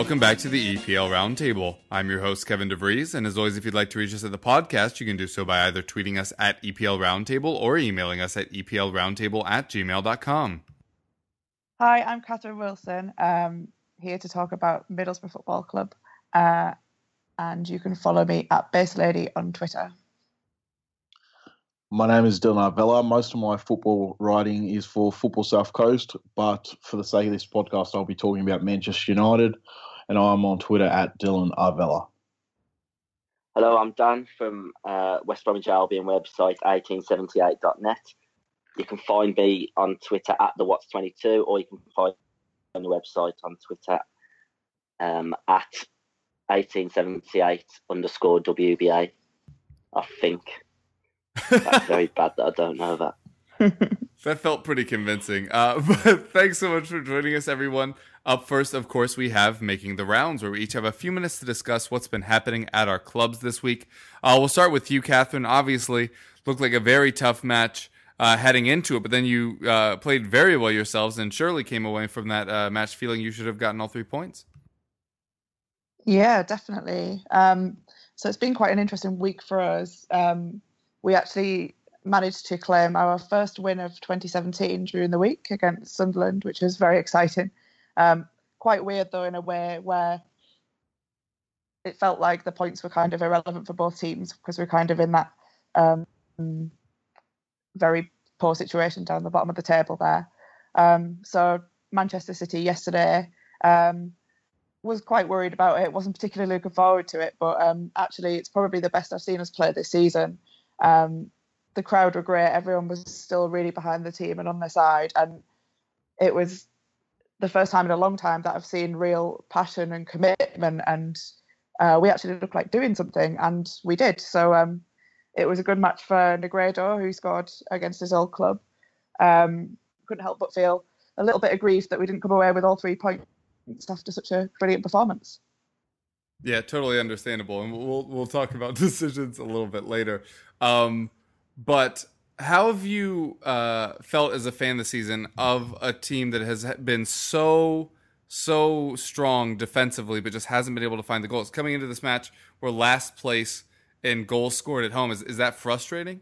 welcome back to the EPL Roundtable. I'm your host, Kevin DeVries, and as always, if you'd like to reach us at the podcast, you can do so by either tweeting us at EPL Roundtable or emailing us at EPLRoundtable at gmail.com. Hi, I'm Catherine Wilson, um, here to talk about Middlesbrough Football Club, uh, and you can follow me at Bass Lady on Twitter. My name is Dylan Arvela. Most of my football writing is for Football South Coast, but for the sake of this podcast, I'll be talking about Manchester United, and I'm on Twitter at Dylan Arvela. Hello, I'm Dan from uh, West Bromwich Albion website 1878.net. You can find me on Twitter at the Watts 22 or you can find on the website on Twitter um, at 1878 underscore WBA. I think. That's very bad that I don't know that. that felt pretty convincing. Uh, but thanks so much for joining us, everyone. Up first, of course, we have Making the Rounds, where we each have a few minutes to discuss what's been happening at our clubs this week. Uh, we'll start with you, Catherine. Obviously, looked like a very tough match uh, heading into it, but then you uh, played very well yourselves and surely came away from that uh, match feeling you should have gotten all three points. Yeah, definitely. Um, so it's been quite an interesting week for us. Um, we actually managed to claim our first win of 2017 during the week against Sunderland, which was very exciting. Um, quite weird though, in a way where it felt like the points were kind of irrelevant for both teams because we're kind of in that um, very poor situation down the bottom of the table there. Um, so Manchester City yesterday um, was quite worried about it. wasn't particularly looking forward to it, but um, actually it's probably the best I've seen us play this season. Um, the crowd were great. Everyone was still really behind the team and on their side, and it was the first time in a long time that I've seen real passion and commitment. And uh, we actually looked like doing something, and we did. So um, it was a good match for Negredo, who scored against his old club. Um, couldn't help but feel a little bit aggrieved that we didn't come away with all three points after such a brilliant performance. Yeah, totally understandable, and we'll we'll talk about decisions a little bit later. Um, but how have you uh, felt as a fan this season of a team that has been so so strong defensively, but just hasn't been able to find the goals? Coming into this match, we're last place in goals scored at home. Is is that frustrating?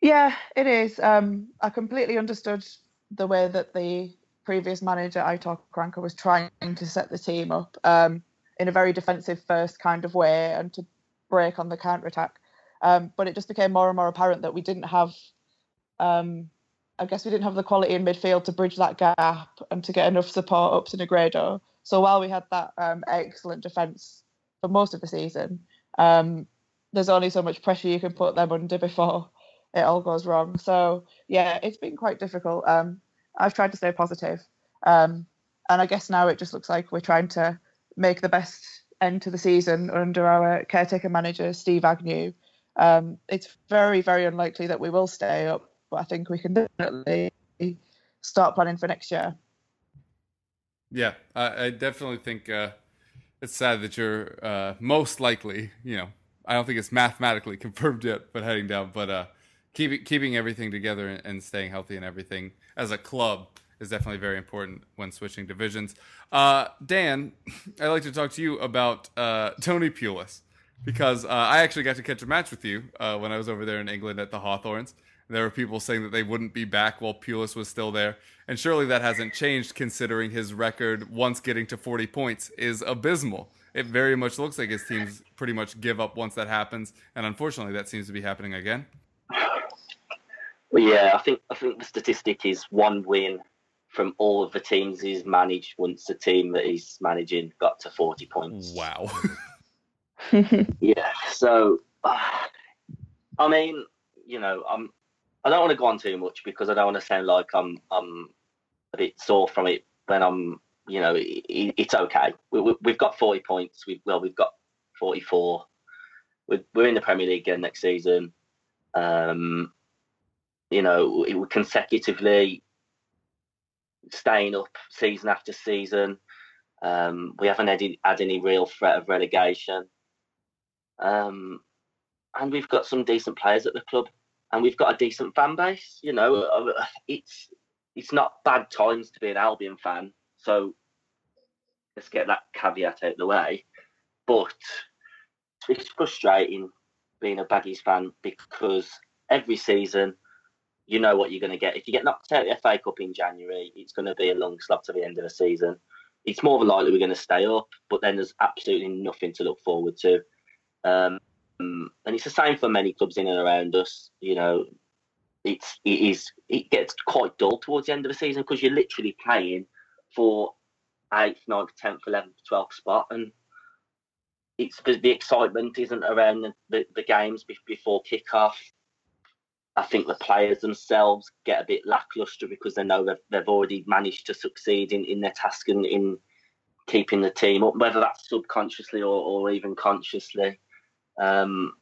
Yeah, it is. Um, I completely understood the way that the previous manager, Aitor Karanka, was trying to set the team up um, in a very defensive first kind of way and to break on the counter attack. Um, but it just became more and more apparent that we didn't have, um, I guess we didn't have the quality in midfield to bridge that gap and to get enough support up to Negredo. So while we had that um, excellent defence for most of the season, um, there's only so much pressure you can put them under before it all goes wrong. So yeah, it's been quite difficult. Um, I've tried to stay positive, um, and I guess now it just looks like we're trying to make the best end to the season under our caretaker manager Steve Agnew, um, it's very, very unlikely that we will stay up, but I think we can definitely start planning for next year. Yeah, I, I definitely think uh, it's sad that you're uh, most likely, you know, I don't think it's mathematically confirmed yet, but heading down. But uh, keeping keeping everything together and staying healthy and everything as a club is definitely very important when switching divisions. Uh, Dan, I'd like to talk to you about uh, Tony Pulis because uh, I actually got to catch a match with you uh, when I was over there in England at the Hawthorns. There were people saying that they wouldn't be back while Pulis was still there, and surely that hasn't changed considering his record once getting to 40 points is abysmal. It very much looks like his teams pretty much give up once that happens, and unfortunately, that seems to be happening again. Well, yeah, I think I think the statistic is one win from all of the teams he's managed once the team that he's managing got to 40 points. Wow. yeah. So, I mean, you know, I'm. I don't want to go on too much because I don't want to sound like I'm. I'm a bit sore from it. When I'm. You know, it, it's okay. We, have got 40 points. We well, we've got 44. We're, we're in the Premier League again next season. Um, you know, it, consecutively staying up season after season. Um, we haven't had, had any real threat of relegation. Um, and we've got some decent players at the club, and we've got a decent fan base. You know, uh, it's it's not bad times to be an Albion fan. So let's get that caveat out of the way. But it's frustrating being a Baggies fan because every season you know what you're going to get. If you get knocked out of the FA Cup in January, it's going to be a long slog to the end of the season. It's more than likely we're going to stay up, but then there's absolutely nothing to look forward to. Um, and it's the same for many clubs in and around us. You know, it's it is it gets quite dull towards the end of the season because you're literally playing for eighth, ninth, tenth, eleventh, twelfth spot, and it's the excitement isn't around the, the, the games before kickoff. I think the players themselves get a bit lackluster because they know they've, they've already managed to succeed in, in their task and in keeping the team up, whether that's subconsciously or, or even consciously. Um,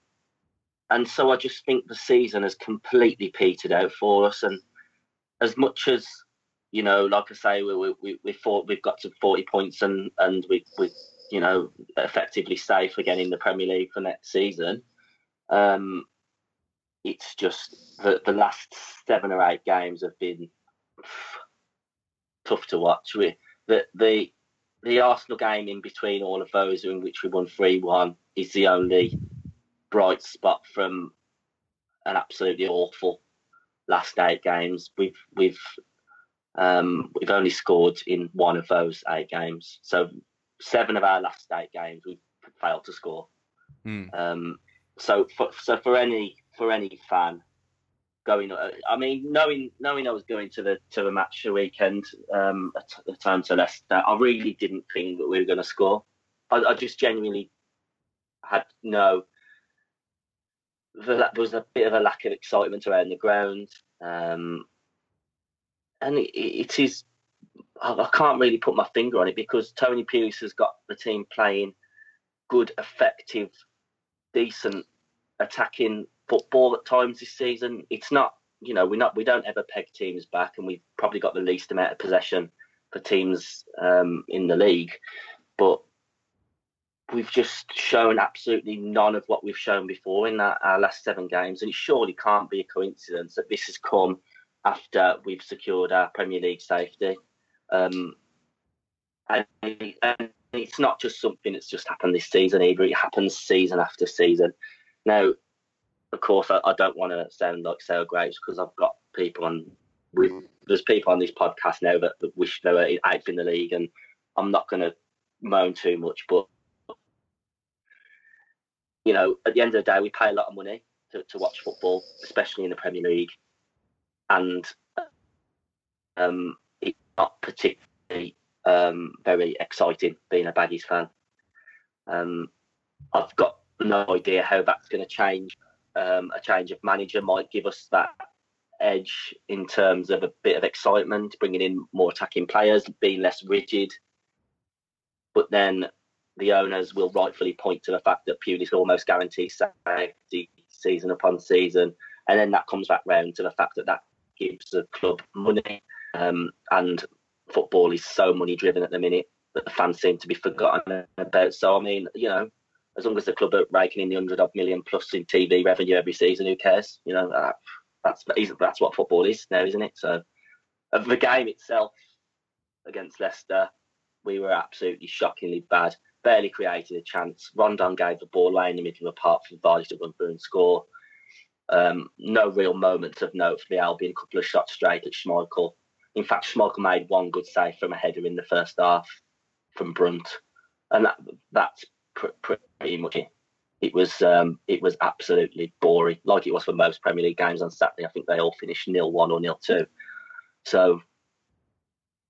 and so I just think the season has completely petered out for us. And as much as you know, like I say, we we we thought we've got to forty points and and we we you know effectively safe again in the Premier League for next season. Um, it's just the the last seven or eight games have been tough to watch. We the the the Arsenal game in between all of those, in which we won three one, is the only bright spot from an absolutely awful last eight games. We've we've um, we've only scored in one of those eight games. So seven of our last eight games we've failed to score. Mm. Um, so for so for any for any fan going, I mean, knowing knowing I was going to the to the match the weekend, um, at the time to Leicester, I really didn't think that we were going to score. I, I just genuinely had no there was a bit of a lack of excitement around the ground. Um, and it, it is, I can't really put my finger on it because Tony Pulis has got the team playing good, effective, decent attacking football at times this season. It's not, you know, we're not, we don't ever peg teams back, and we've probably got the least amount of possession for teams um, in the league. But we've just shown absolutely none of what we've shown before in that, our last seven games, and it surely can't be a coincidence that this has come after we've secured our Premier League safety. Um, and, and, it's not just something that's just happened this season either; it happens season after season. Now, of course, I, I don't want to sound like sour grapes because I've got people on. With, there's people on this podcast now that, that wish they were eighth in the league, and I'm not going to moan too much, but you know, at the end of the day, we pay a lot of money to, to watch football, especially in the Premier League, and um, it's not particularly um, very exciting being a Baggies fan. Um, I've got no idea how that's going to change. Um, a change of manager might give us that edge in terms of a bit of excitement, bringing in more attacking players, being less rigid. But then the owners will rightfully point to the fact that Pulis almost guarantees safety season upon season, and then that comes back round to the fact that that gives the club money, um, and football is so money driven at the minute that the fans seem to be forgotten about. So I mean, you know, as long as the club are raking in the hundred odd million plus in TV revenue every season, who cares? You know, uh, that's that's what football is now, isn't it? So, the game itself against Leicester, we were absolutely shockingly bad barely created a chance. Rondon gave the ball away in the middle of the park for Vardy to run through and score. Um, no real moments of note for the Albion. A couple of shots straight at Schmeichel. In fact, Schmeichel made one good save from a header in the first half from Brunt, and that that's pr- pretty much it. It was um, it was absolutely boring, like it was for most Premier League games on Saturday. I think they all finished nil one or nil two. So,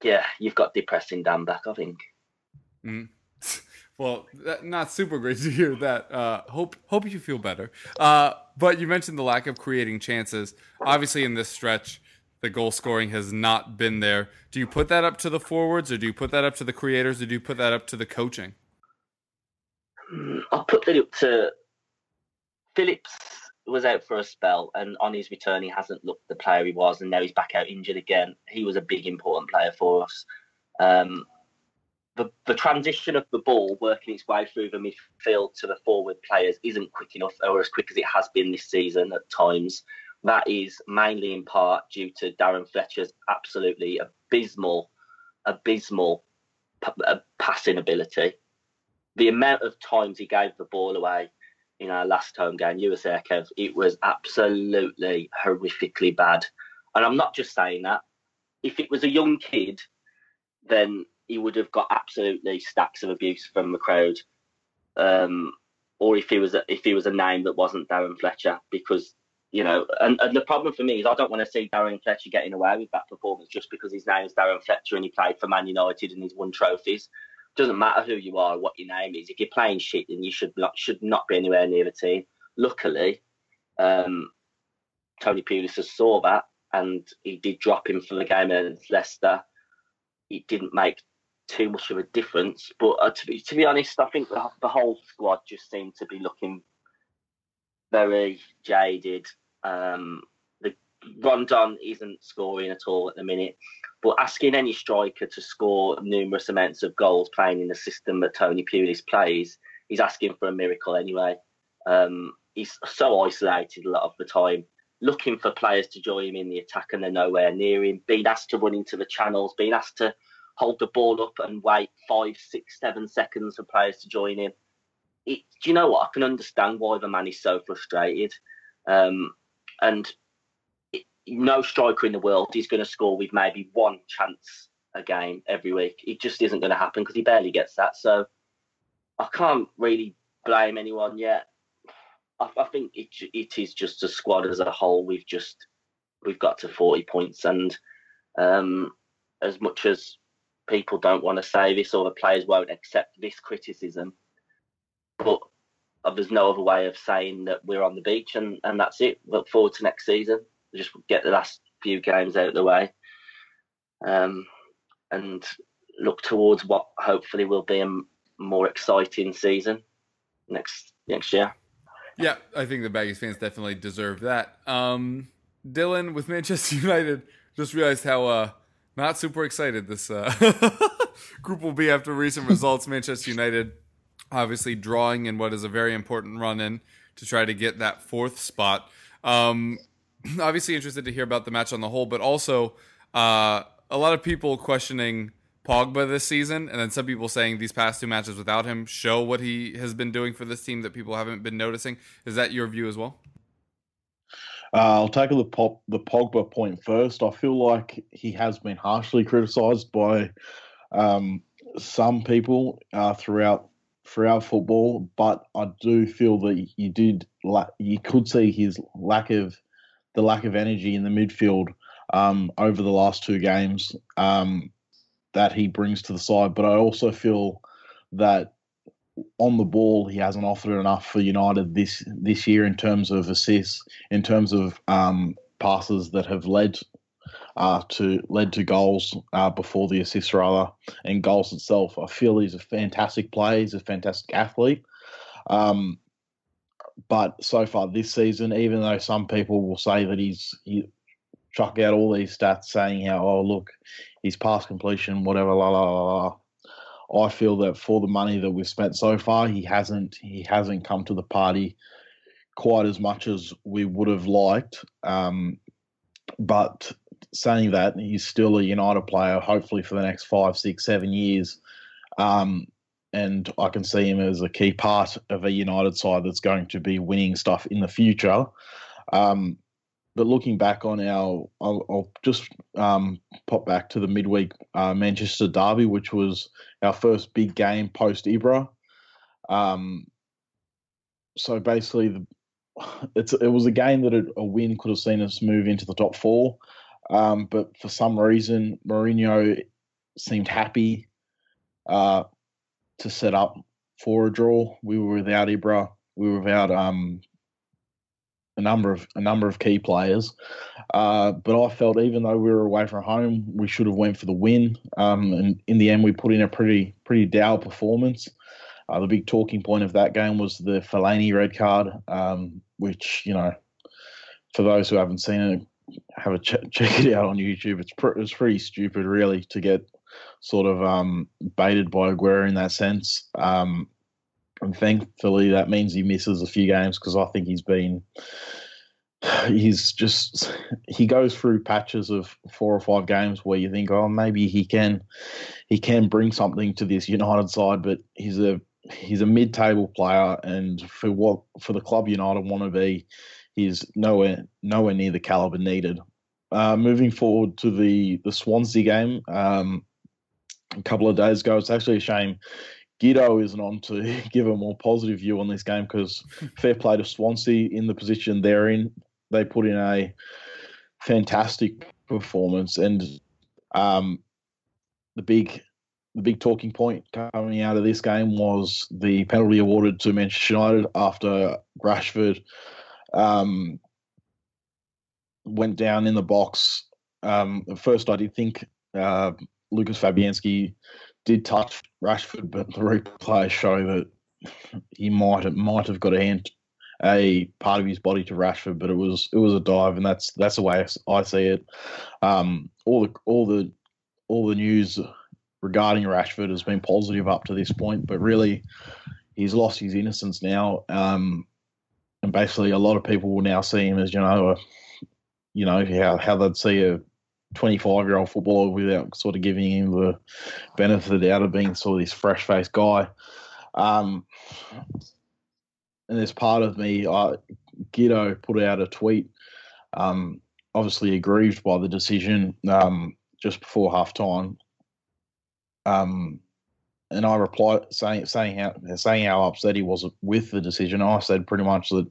yeah, you've got depressing Dan back. I think. Mm. Well, that, not super great to hear that. Uh, hope hope you feel better. Uh, but you mentioned the lack of creating chances. Obviously, in this stretch, the goal scoring has not been there. Do you put that up to the forwards, or do you put that up to the creators, or do you put that up to the coaching? I'll put that up to Phillips. Was out for a spell, and on his return, he hasn't looked the player he was, and now he's back out injured again. He was a big important player for us. Um, the, the transition of the ball working its way through the midfield to the forward players isn't quick enough, or as quick as it has been this season at times. That is mainly in part due to Darren Fletcher's absolutely abysmal, abysmal uh, passing ability. The amount of times he gave the ball away in our last home game, you were Kev, it was absolutely horrifically bad. And I'm not just saying that. If it was a young kid, then he would have got absolutely stacks of abuse from the crowd. Um, or if he was a, if he was a name that wasn't Darren Fletcher, because you know, and, and the problem for me is I don't want to see Darren Fletcher getting away with that performance just because his name is Darren Fletcher and he played for Man United and he's won trophies. Doesn't matter who you are, what your name is. If you're playing shit, then you should not should not be anywhere near the team. Luckily, um, Tony Pulis saw that and he did drop him for the game against Leicester. It didn't make too much of a difference, but uh, to be to be honest, I think the, the whole squad just seemed to be looking very jaded. Um, Rondon isn't scoring at all at the minute, but asking any striker to score numerous amounts of goals playing in the system that Tony Pulis plays, he's asking for a miracle anyway. Um, he's so isolated a lot of the time, looking for players to join him in the attack and they're nowhere near him, being asked to run into the channels, being asked to hold the ball up and wait five, six, seven seconds for players to join him it, do you know what? I can understand why the man is so frustrated. Um, and no striker in the world is going to score with maybe one chance a game every week. It just isn't going to happen because he barely gets that. So I can't really blame anyone yet. I, I think it, it is just a squad as a whole. We've just we've got to 40 points, and um, as much as people don't want to say this or the players won't accept this criticism, but uh, there's no other way of saying that we're on the beach and, and that's it. Look forward to next season. Just get the last few games out of the way. Um, and look towards what hopefully will be a more exciting season next next year. Yeah, I think the Baggies fans definitely deserve that. Um, Dylan with Manchester United just realized how uh, not super excited this uh, group will be after recent results. Manchester United obviously drawing in what is a very important run in to try to get that fourth spot. Um, obviously interested to hear about the match on the whole, but also uh, a lot of people questioning Pogba this season, and then some people saying these past two matches without him show what he has been doing for this team that people haven't been noticing. Is that your view as well? Uh, I'll take the pop the Pogba point first. I feel like he has been harshly criticised by um, some people uh, throughout throughout football, but I do feel that you did you could see his lack of the lack of energy in the midfield um, over the last two games um, that he brings to the side. But I also feel that on the ball he hasn't offered enough for United this this year in terms of assists, in terms of um, passes that have led uh, to led to goals uh, before the assist rather and goals itself. I feel he's a fantastic player. He's a fantastic athlete. Um, but so far this season, even though some people will say that he's he chuck out all these stats saying how oh look, he's past completion, whatever, la la la la. I feel that for the money that we've spent so far, he hasn't he hasn't come to the party quite as much as we would have liked. Um, but saying that he's still a United player, hopefully for the next five, six, seven years. Um, and I can see him as a key part of a United side that's going to be winning stuff in the future. Um, but looking back on our, I'll, I'll just um, pop back to the midweek uh, Manchester derby, which was our first big game post Ibra. Um, so basically, the, it's it was a game that a win could have seen us move into the top four. Um, but for some reason, Mourinho seemed happy uh, to set up for a draw. We were without Ibra. We were without um, a number of a number of key players. Uh, but I felt even though we were away from home, we should have went for the win. Um, and in the end, we put in a pretty pretty dour performance. Uh, the big talking point of that game was the Fellaini red card, um, which you know, for those who haven't seen it, have a ch- check it out on YouTube. It's pr- it's pretty stupid, really, to get sort of um, baited by Aguero in that sense. Um, and thankfully, that means he misses a few games because I think he's been he's just he goes through patches of four or five games where you think, oh, maybe he can he can bring something to this United side, but he's a he's a mid-table player, and for what for the club United want to be, he's nowhere nowhere near the caliber needed. Uh, moving forward to the the Swansea game, um, a couple of days ago, it's actually a shame Guido isn't on to give a more positive view on this game because fair play to Swansea in the position they're in. They put in a fantastic performance, and um, the big the big talking point coming out of this game was the penalty awarded to Manchester United after Rashford um, went down in the box. Um, at first, I did think uh, Lucas Fabianski did touch Rashford, but the replays show that he might have, might have got a hand, a part of his body to Rashford, but it was it was a dive, and that's that's the way I see it. Um, all the all the all the news regarding Rashford has been positive up to this point, but really he's lost his innocence now. Um, and basically, a lot of people will now see him as you know, a, you know how how they'd see a 25 year old footballer without sort of giving him the benefit of the doubt of being sort of this fresh faced guy. Um, and there's part of me, uh, Guido put out a tweet, um, obviously aggrieved by the decision um, just before half time. Um, and I replied saying saying how saying how upset he was with the decision. I said pretty much that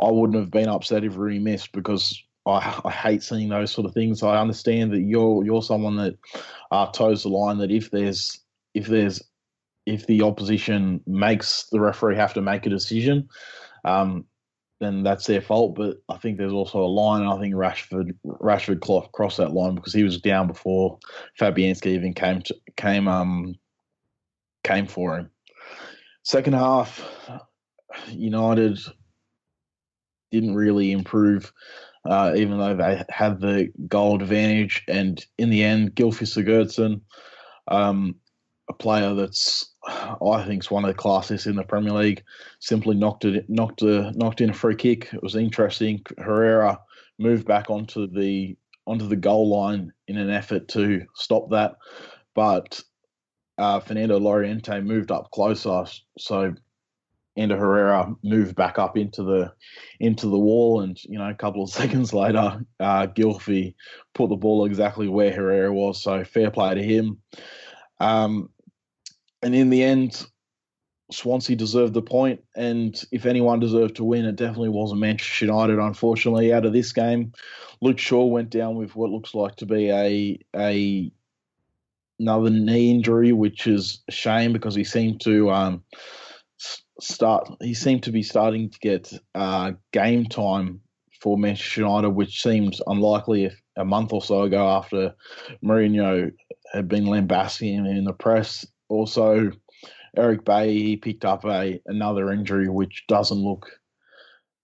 I wouldn't have been upset if Rooney missed because I, I hate seeing those sort of things. I understand that you're you're someone that uh, toes the line. That if there's if there's if the opposition makes the referee have to make a decision, um, then that's their fault. But I think there's also a line. and I think Rashford Rashford crossed that line because he was down before Fabianski even came to, came um came for him. Second half, United didn't really improve uh, even though they had the goal advantage. And in the end, Gylfi Sigurdsson, um, a player that's I think is one of the classiest in the Premier League, simply knocked it knocked a, knocked in a free kick. It was interesting. Herrera moved back onto the onto the goal line in an effort to stop that, but uh, Fernando Llorente moved up closer, so Ander Herrera moved back up into the into the wall, and you know a couple of seconds later, uh, put the ball exactly where Herrera was. So fair play to him. Um, and in the end, Swansea deserved the point, and if anyone deserved to win, it definitely wasn't Manchester United. Unfortunately, out of this game, Luke Shaw went down with what looks like to be a a another knee injury, which is a shame because he seemed to. Um, start. He seemed to be starting to get uh, game time for Manchester United, which seemed unlikely if a month or so ago after Mourinho had been lambasting him in the press. Also, Eric Bailly he picked up a another injury, which doesn't look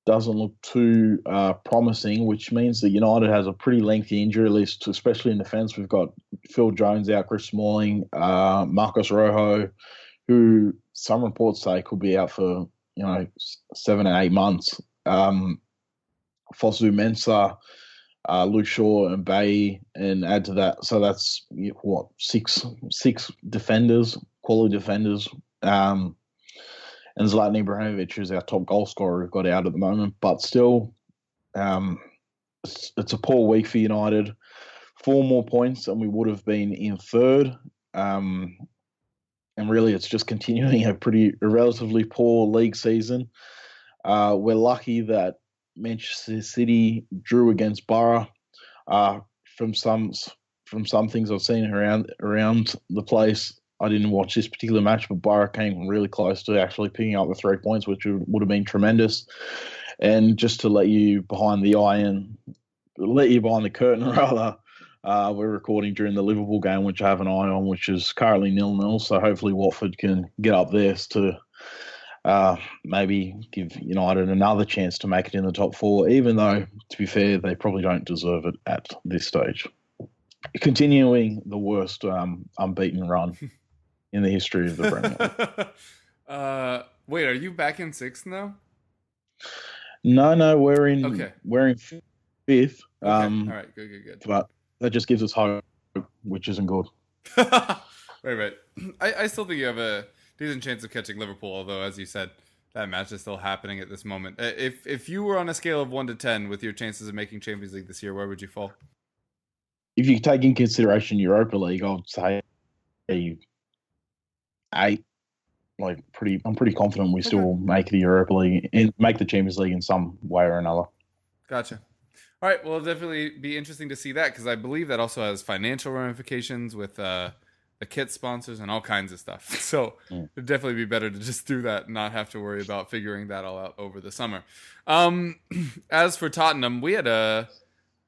doesn't look too uh, promising, which means that United has a pretty lengthy injury list, especially in defence. We've got Phil Jones out, Chris Smalling, uh, Marcos Rojo, who some reports say could be out for you know seven or eight months. Um, Fosu Mensah, uh, Luke Shaw, and Bailly, and add to that, so that's what six six defenders, quality defenders. Um, and Zlatan Ibrahimovic is our top goal scorer we've got out at the moment, but still, um, it's, it's, a poor week for United. Four more points, and we would have been in third. Um, and really it's just continuing a pretty a relatively poor league season. Uh, we're lucky that Manchester City drew against Borough. Uh, from some from some things I've seen around around the place, I didn't watch this particular match, but Borough came really close to actually picking up the three points, which would, would have been tremendous. And just to let you behind the and let you behind the curtain rather, uh, we're recording during the Liverpool game, which I have an eye on, which is currently nil nil. So hopefully Watford can get up there to uh, maybe give United another chance to make it in the top four, even though, to be fair, they probably don't deserve it at this stage. Continuing the worst um, unbeaten run in the history of the Premier League. uh, wait, are you back in sixth now? No, no, we're in. Okay. We're in fifth. Okay. Um, All right, good, good, good. but that just gives us hope, which isn't good. right, right. I, I still think you have a decent chance of catching Liverpool, although, as you said, that match is still happening at this moment. Uh, If if you were on a scale of one to ten with your chances of making Champions League this year, where would you fall? If you take in consideration Europa League, I'd say a eight. Like pretty, I'm pretty confident we still make the Europa League and make the Champions League in some way or another. Gotcha. All right. Well, it'll definitely be interesting to see that because I believe that also has financial ramifications with uh, the kit sponsors and all kinds of stuff. So Mm. it'd definitely be better to just do that and not have to worry about figuring that all out over the summer. Um, as for Tottenham, we had a,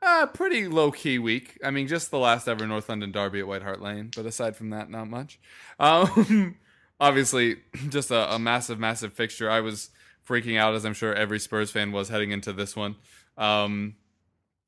a pretty low key week. I mean, just the last ever North London derby at White Hart Lane, but aside from that, not much. Um, obviously, just a, a massive, massive fixture. I was freaking out, as I'm sure every Spurs fan was heading into this one. Um,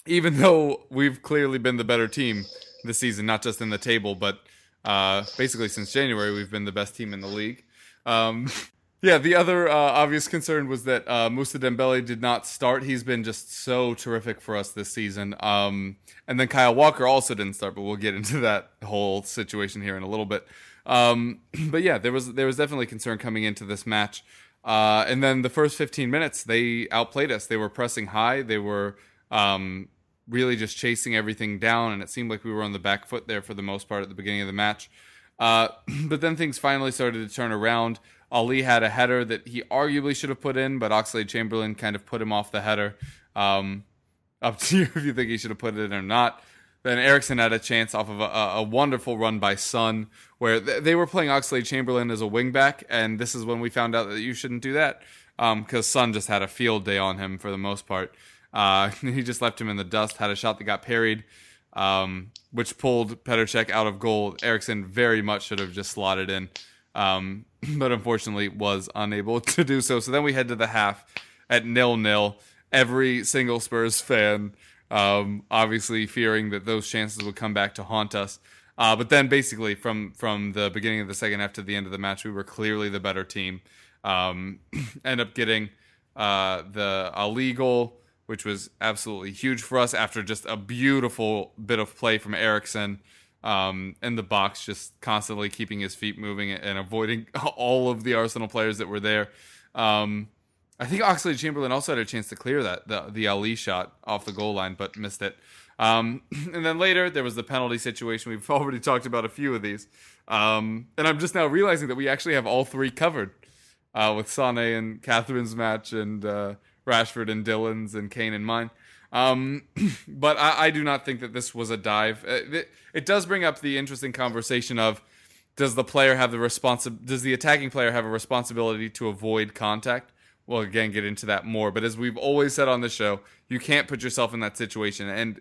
even though we've clearly been the better team this season, not just in the table, but uh, basically since January, we've been the best team in the league. Um, yeah, the other uh, obvious concern was that uh, Musa Dembele did not start. He's been just so terrific for us this season. Um, and then Kyle Walker also didn't start, but we'll get into that whole situation here in a little bit. Um, but yeah, there was there was definitely concern coming into this match. Uh, and then the first 15 minutes, they outplayed us. They were pressing high. They were um, really just chasing everything down, and it seemed like we were on the back foot there for the most part at the beginning of the match. Uh, but then things finally started to turn around. Alli had a header that he arguably should have put in, but Oxlade Chamberlain kind of put him off the header. Um, up to you if you think he should have put it in or not. Then Eriksen had a chance off of a, a wonderful run by Son, where th- they were playing Oxlade Chamberlain as a wingback, and this is when we found out that you shouldn't do that because Son just had a field day on him for the most part. Uh, he just left him in the dust, had a shot that got parried, um, which pulled Petr out of goal. Eriksen very much should have just slotted in, um, but unfortunately was unable to do so. So then we head to the half at nil nil. Every single Spurs fan, um, obviously fearing that those chances would come back to haunt us. Uh, but then basically from from the beginning of the second half to the end of the match, we were clearly the better team. Um, end up getting uh, the Alli goal, which was absolutely huge for us after just a beautiful bit of play from Eriksen um, in the box, just constantly keeping his feet moving and avoiding all of the Arsenal players that were there. Um, I think Oxlade Chamberlain also had a chance to clear that the the Alli shot off the goal line, but missed it. Um, and then later there was the penalty situation. We've already talked about a few of these, um, and I'm just now realizing that we actually have all three covered uh, with Sane and Catherine's match, and uh, Rashford and Dylan's, and Kane and mine. Um, but I, I do not think that this was a dive. Uh, It, it does bring up the interesting conversation of does the player have the responsi- does the attacking player have a responsibility to avoid contact? We'll again get into that more, but as we've always said on the show, you can't put yourself in that situation. And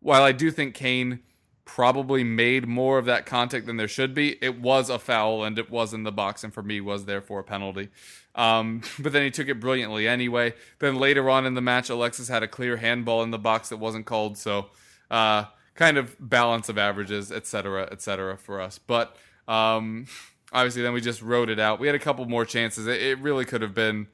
while I do think Kane probably made more of that contact than there should be, it was a foul and it was in the box, and for me was therefore a penalty. Um, but then he took it brilliantly anyway. Then later on in the match, Alexis had a clear handball in the box that wasn't called, so uh, kind of balance of averages, etc., etc. for us. But um, obviously, then we just wrote it out. We had a couple more chances. It, it really could have been,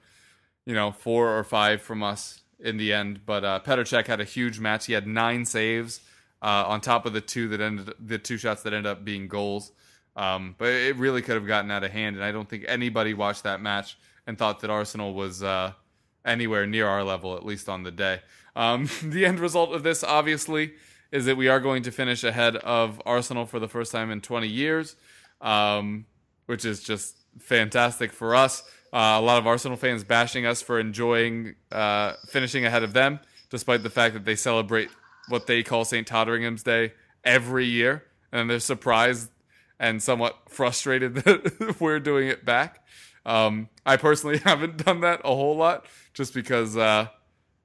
you know, four or five from us in the end. But uh, Petr Cech had a huge match. He had nine saves uh, on top of the two that ended the two shots that ended up being goals. Um, but it really could have gotten out of hand, and I don't think anybody watched that match and thought that Arsenal was uh, anywhere near our level, at least on the day. Um, the end result of this, obviously, is that we are going to finish ahead of Arsenal for the first time in 20 years, um, which is just fantastic for us. Uh, a lot of Arsenal fans bashing us for enjoying uh, finishing ahead of them, despite the fact that they celebrate what they call St. Totteringham's Day every year, and they're surprised and somewhat frustrated that we're doing it back. Um, I personally haven't done that a whole lot, just because, uh,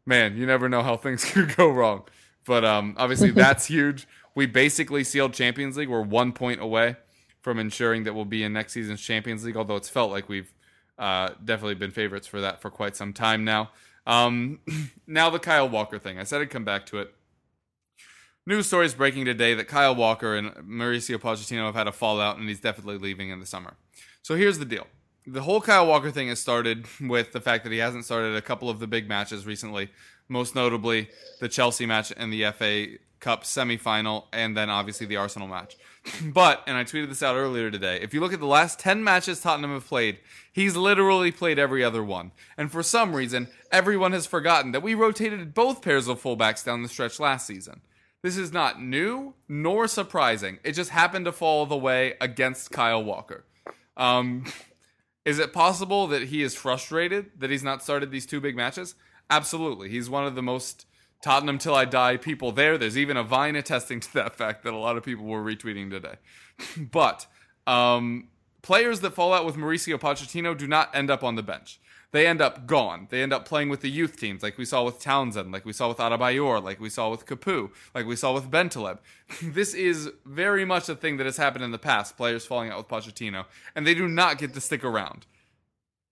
man, you never know how things could go wrong. But um, obviously, that's huge. We basically sealed Champions League. We're one point away from ensuring that we'll be in next season's Champions League. Although it's felt like we've uh, definitely been favorites for that for quite some time now. Um, now the Kyle Walker thing. I said I'd come back to it. News stories breaking today that Kyle Walker and Mauricio Pochettino have had a fallout, and he's definitely leaving in the summer. So here's the deal: the whole Kyle Walker thing has started with the fact that he hasn't started a couple of the big matches recently, most notably the Chelsea match and the FA Cup semifinal, and then obviously the Arsenal match. but, and I tweeted this out earlier today, if you look at the last 10 matches Tottenham have played, he's literally played every other one. And for some reason, everyone has forgotten that we rotated both pairs of fullbacks down the stretch last season. This is not new nor surprising. It just happened to fall the way against Kyle Walker. Um, is it possible that he is frustrated that he's not started these two big matches? Absolutely. He's one of the most Tottenham till I die people there. There's even a Vine attesting to that fact that a lot of people were retweeting today. but um, players that fall out with Mauricio Pochettino do not end up on the bench. They end up gone. They end up playing with the youth teams, like we saw with Townsend, like we saw with Adebayor, like we saw with Capoue, like we saw with Bentaleb. this is very much a thing that has happened in the past, players falling out with Pochettino, and they do not get to stick around.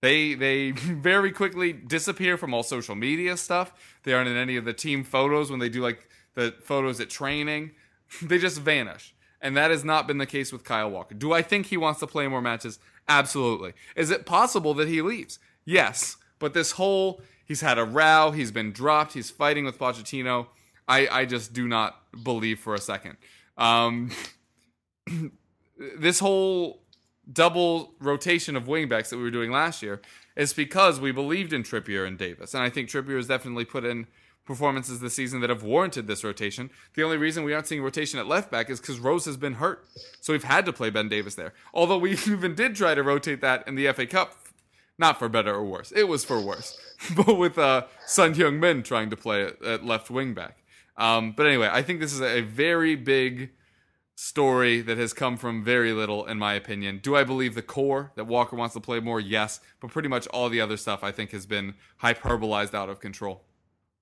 They they very quickly disappear from all social media stuff. They aren't in any of the team photos when they do like the photos at training. They just vanish. And that has not been the case with Kyle Walker. Do I think he wants to play more matches? Absolutely. Is it possible that he leaves? Yes. But this whole he's had a row, he's been dropped, he's fighting with Pochettino. I, I just do not believe for a second. Um, this whole double rotation of wingbacks that we were doing last year is because we believed in Trippier and Davies. And I think Trippier has definitely put in performances this season that have warranted this rotation. The only reason we aren't seeing rotation at left back is because Rose has been hurt. So we've had to play Ben Davies there. Although we even did try to rotate that in the FA Cup. Not for better or worse. It was for worse. but with uh, Son Heung-min trying to play at, at left wing back. Um, but anyway, I think this is a very big story that has come from very little, in my opinion. Do I believe the core that Walker wants to play more? Yes, but pretty much all the other stuff I think has been hyperbolized out of control.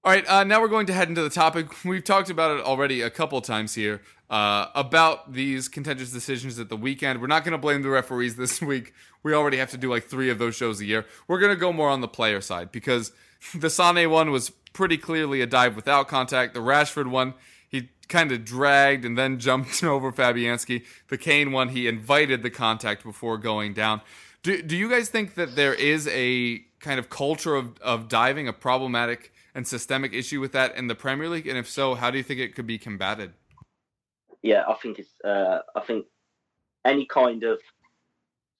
All right, uh, now we're going to head into the topic. We've talked about it already a couple times here uh, about these contentious decisions at the weekend. We're not going to blame the referees this week. We already have to do like three of those shows a year. We're going to go more on the player side because the Sane one was pretty clearly a dive without contact. The Rashford one, he kind of dragged and then jumped over Fabianski. The Kane one, he invited the contact before going down. Do, do you guys think that there is a kind of culture of, of diving, a problematic and systemic issue with that in the Premier League? And if so, how do you think it could be combated? Yeah, I think it's. Uh, I think any kind of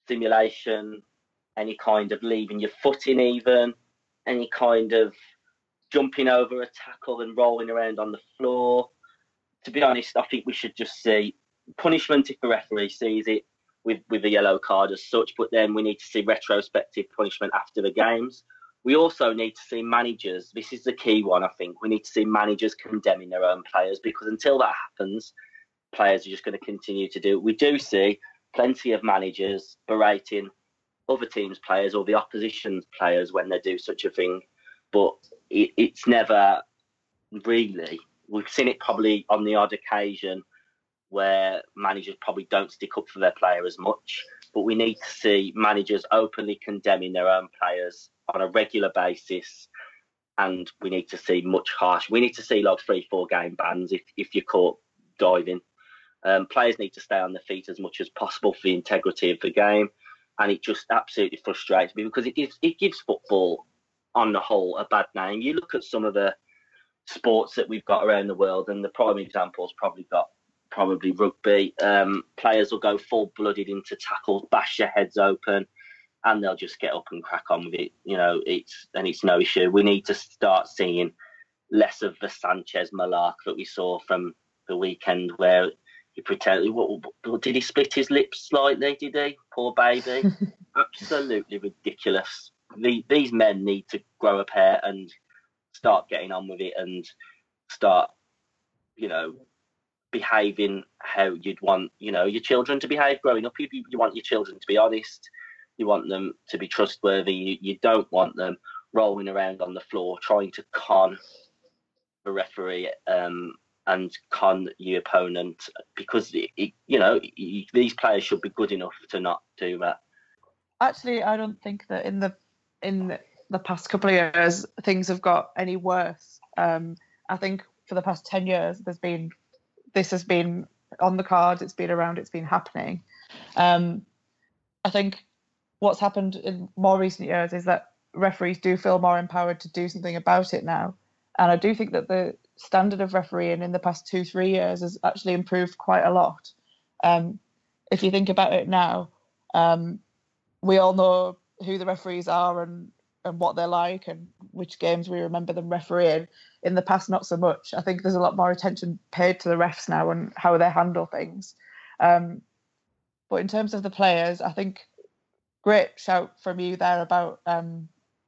simulation, any kind of leaving your foot in, even any kind of jumping over a tackle and rolling around on the floor, to be honest, I think we should just see punishment if the referee sees it with with a yellow card as such. But then we need to see retrospective punishment after the games. We also need to see managers. This is the key one, I think. We need to see managers condemning their own players because until that happens, players are just going to continue to do. It. We do see plenty of managers berating other teams' players or the opposition's players when they do such a thing, but it, it's never really we've seen it probably on the odd occasion where managers probably don't stick up for their player as much. But we need to see managers openly condemning their own players on a regular basis. And we need to see much harsh. We need to see like three, four game bans if, if you're caught diving. Um, players need to stay on their feet as much as possible for the integrity of the game. And it just absolutely frustrates me because it gives it gives football on the whole a bad name. You look at some of the sports that we've got around the world, and the prime example's probably got probably rugby. Um, players will go full blooded into tackles, bash their heads open, and they'll just get up and crack on with it. You know, it's and it's no issue. We need to start seeing less of the Sanchez malark that we saw from the weekend, where he pretended. What, what, did he split his lips slightly? Did he? Poor baby. Absolutely ridiculous. The, these men need to grow a pair and start getting on with it and start, you know, behaving how you'd want, you know, your children to behave growing up. You, you want your children to be honest. You want them to be trustworthy. You, you don't want them rolling around on the floor trying to con the referee um, and con your opponent because it, it, you know these players should be good enough to not do that. Actually, I don't think that in the in the past couple of years things have got any worse. Um, I think for the past 10 years, there's been this has been on the cards, it's been around, it's been happening. Um, I think what's happened in more recent years is that referees do feel more empowered to do something about it now. And I do think that the standard of refereeing in the past two, three years has actually improved quite a lot. Um, if you think about it now, um, we all know who the referees are and, and what they're like and which games we remember them refereeing. In the past, not so much. I think there's a lot more attention paid to the refs now and how they handle things. Um, but in terms of the players, I think great shout from you there about um,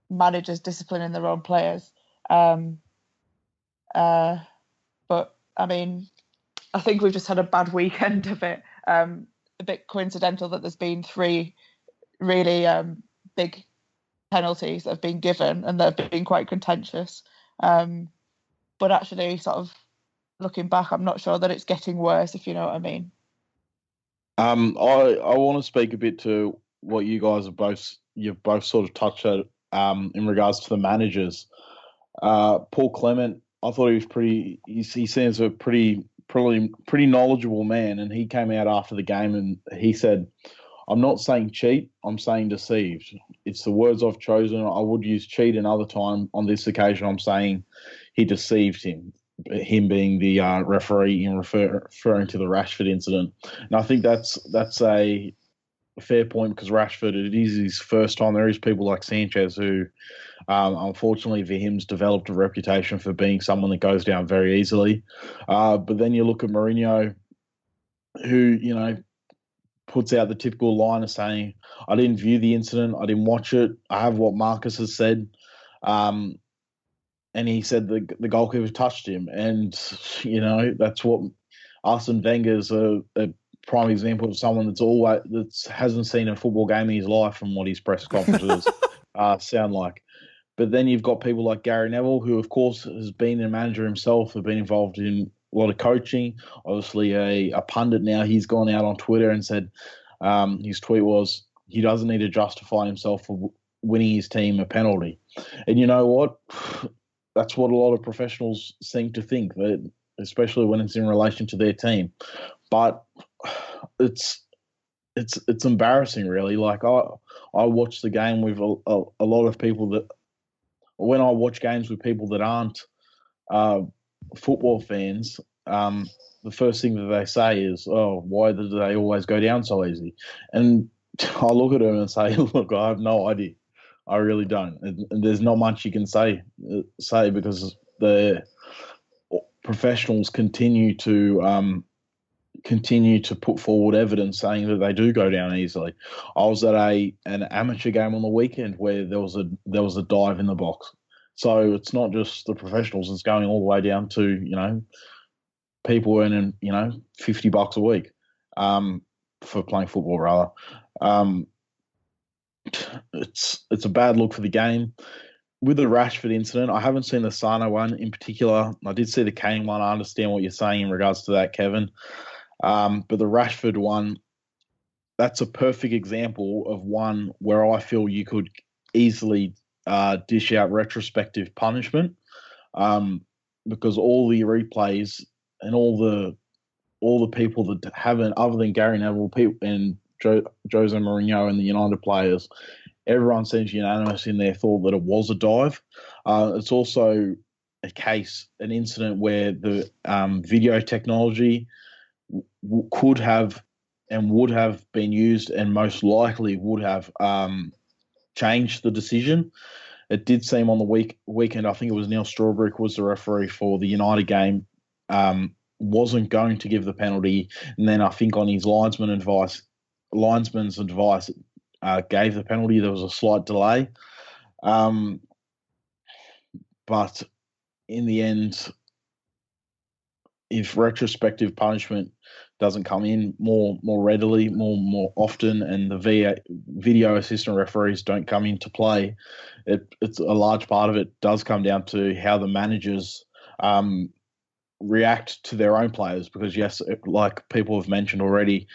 managers disciplining their own players. Um, uh, but I mean, I think we've just had a bad weekend of it. Um, a bit coincidental that there's been three really um, big penalties that have been given and that have been quite contentious. Um, but actually, sort of looking back, I'm not sure that it's getting worse, if you know what I mean. Um, I I want to speak a bit to what you guys have both you've both sort of touched on um, in regards to the managers. Uh, Paul Clement, I thought he was pretty. He, he seems a pretty pretty pretty knowledgeable man, and he came out after the game and he said, "I'm not saying cheat. I'm saying deceived. It's the words I've chosen. I would use cheat another time. On this occasion, I'm saying he deceived him." Him being the uh, referee in refer, referring to the Rashford incident, and I think that's that's a fair point because Rashford, it is his first time. There is people like Sanchez who, um, unfortunately for him, has developed a reputation for being someone that goes down very easily. Uh, but then you look at Mourinho, who, you know, puts out the typical line of saying, I didn't view the incident, I didn't watch it, I have what Marcus has said. Um, and he said the the goalkeeper touched him, and you know that's what Arsene Wenger's a, a prime example of someone that's always that hasn't seen a football game in his life from what his press conferences uh, sound like. But then you've got people like Gary Neville, who of course has been a manager himself, have been involved in a lot of coaching. Obviously, a, a pundit now. He's gone out on Twitter and said um, his tweet was he doesn't need to justify himself for winning his team a penalty. And you know what? That's what a lot of professionals seem to think, that especially when it's in relation to their team. But it's it's it's embarrassing, really. Like I I watch the game with a, a, a lot of people that when I watch games with people that aren't uh, football fans, um, the first thing that they say is, "Oh, why do they always go down so easy?" And I look at them and say, "Look, I have no idea. I really don't. And, there's not much you can say uh, say because the professionals continue to um, continue to put forward evidence saying that they do go down easily. I was at a an amateur game on the weekend where there was a there was a dive in the box. So it's not just the professionals; it's going all the way down to you know people earning you know fifty bucks a week um, for playing football. Rather, um, it's it's a bad look for the game. With the Rashford incident, I haven't seen the Sane one in particular. I did see the Kane one. I understand what you're saying in regards to that, Kevin. Um, but the Rashford one, that's a perfect example of one where I feel you could easily uh, dish out retrospective punishment um, because all the replays and all the all the people that haven't, other than Gary Neville people and jo- Jose Mourinho and the United players, everyone seems unanimous in their thought that it was a dive. Uh, it's also a case, an incident where the um, video technology w- could have and would have been used and most likely would have um, changed the decision. It did seem on the week weekend. I think it was Neil Swarbrick was the referee for the United game. Um, wasn't going to give the penalty, and then I think on his linesman advice, linesman's advice, uh, gave the penalty. There was a slight delay, um, but in the end, if retrospective punishment doesn't come in more more readily, more more often, and the VA, video assistant referees don't come into play, it, it's a large part of it does come down to how the managers um, react to their own players. Because yes, like people have mentioned already,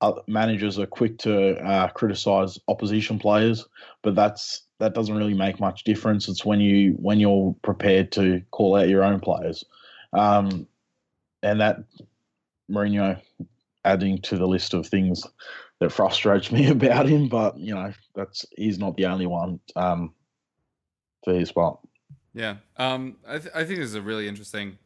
uh, managers are quick to uh, criticize opposition players, but that's that doesn't really make much difference. It's when you when you're prepared to call out your own players. Um, and that Mourinho adding to the list of things that frustrates me about him. But you know, that's he's not the only one um, for his spot. Yeah, um, I, th- I think this is a really interesting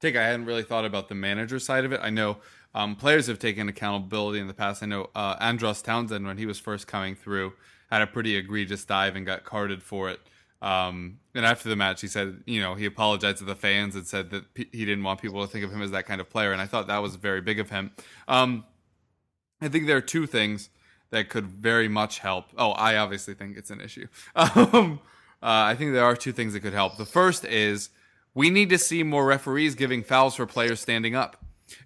take. I hadn't really thought about the manager side of it. I know um, players have taken accountability in the past. I know uh, Andros Townsend, when he was first coming through, had a pretty egregious dive and got carded for it. Um, and after the match, he said, you know, he apologized to the fans and said that he didn't want people to think of him as that kind of player. And I thought that was very big of him. Um, I think there are two things that could very much help. Oh, I obviously think it's an issue. Um, uh, I think there are two things that could help. The first is we need to see more referees giving fouls for players standing up.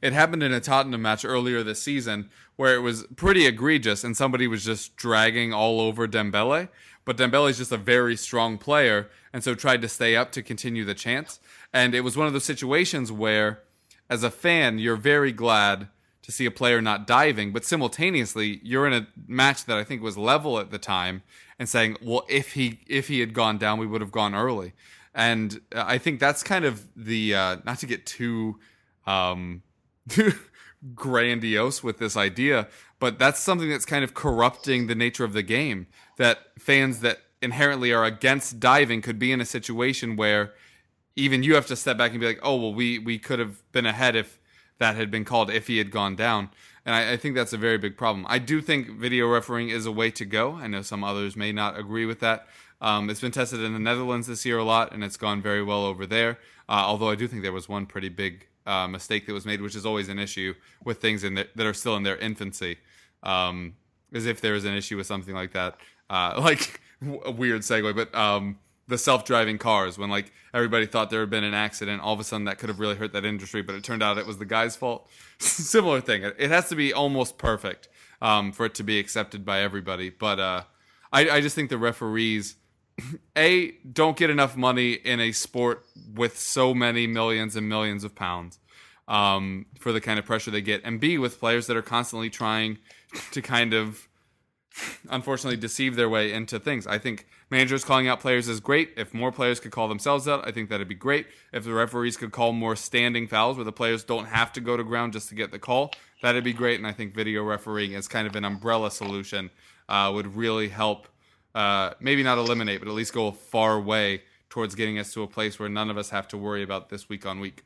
It happened in a Tottenham match earlier this season where it was pretty egregious and somebody was just dragging all over Dembele. But Dembele is just a very strong player and so tried to stay up to continue the chance. And it was one of those situations where, as a fan, you're very glad to see a player not diving, but simultaneously you're in a match that I think was level at the time and saying, well, if he if he had gone down, we would have gone early. And I think that's kind of the uh, not to get too um, grandiose with this idea, but that's something that's kind of corrupting the nature of the game. That fans that inherently are against diving could be in a situation where even you have to step back and be like, oh well, we we could have been ahead if that had been called if he had gone down. And I, I, think that's a very big problem. I do think video refereeing is a way to go. I know some others may not agree with that. Um, it's been tested in the Netherlands this year a lot, and it's gone very well over there. Uh, although I do think there was one pretty big uh, mistake that was made, which is always an issue with things in the, that are still in their infancy. Um, as if there is an issue with something like that, uh, like a weird segue, but um, the self-driving cars when like everybody thought there had been an accident all of a sudden that could have really hurt that industry but it turned out it was the guy's fault. Similar thing. It, has to be almost perfect um, for it to be accepted by everybody but uh, I, I just think the referees a don't get enough money in a sport with so many millions and millions of pounds um, for the kind of pressure they get and b with players that are constantly trying to kind of unfortunately deceive their way into things i think managers calling out players is great. If more players could call themselves out, I think that'd be great. If the referees could call more standing fouls where the players don't have to go to ground just to get the call, that'd be great. And I think video refereeing is kind of an umbrella solution uh, would really help, uh, maybe not eliminate, but at least go a far way towards getting us to a place where none of us have to worry about this week on week.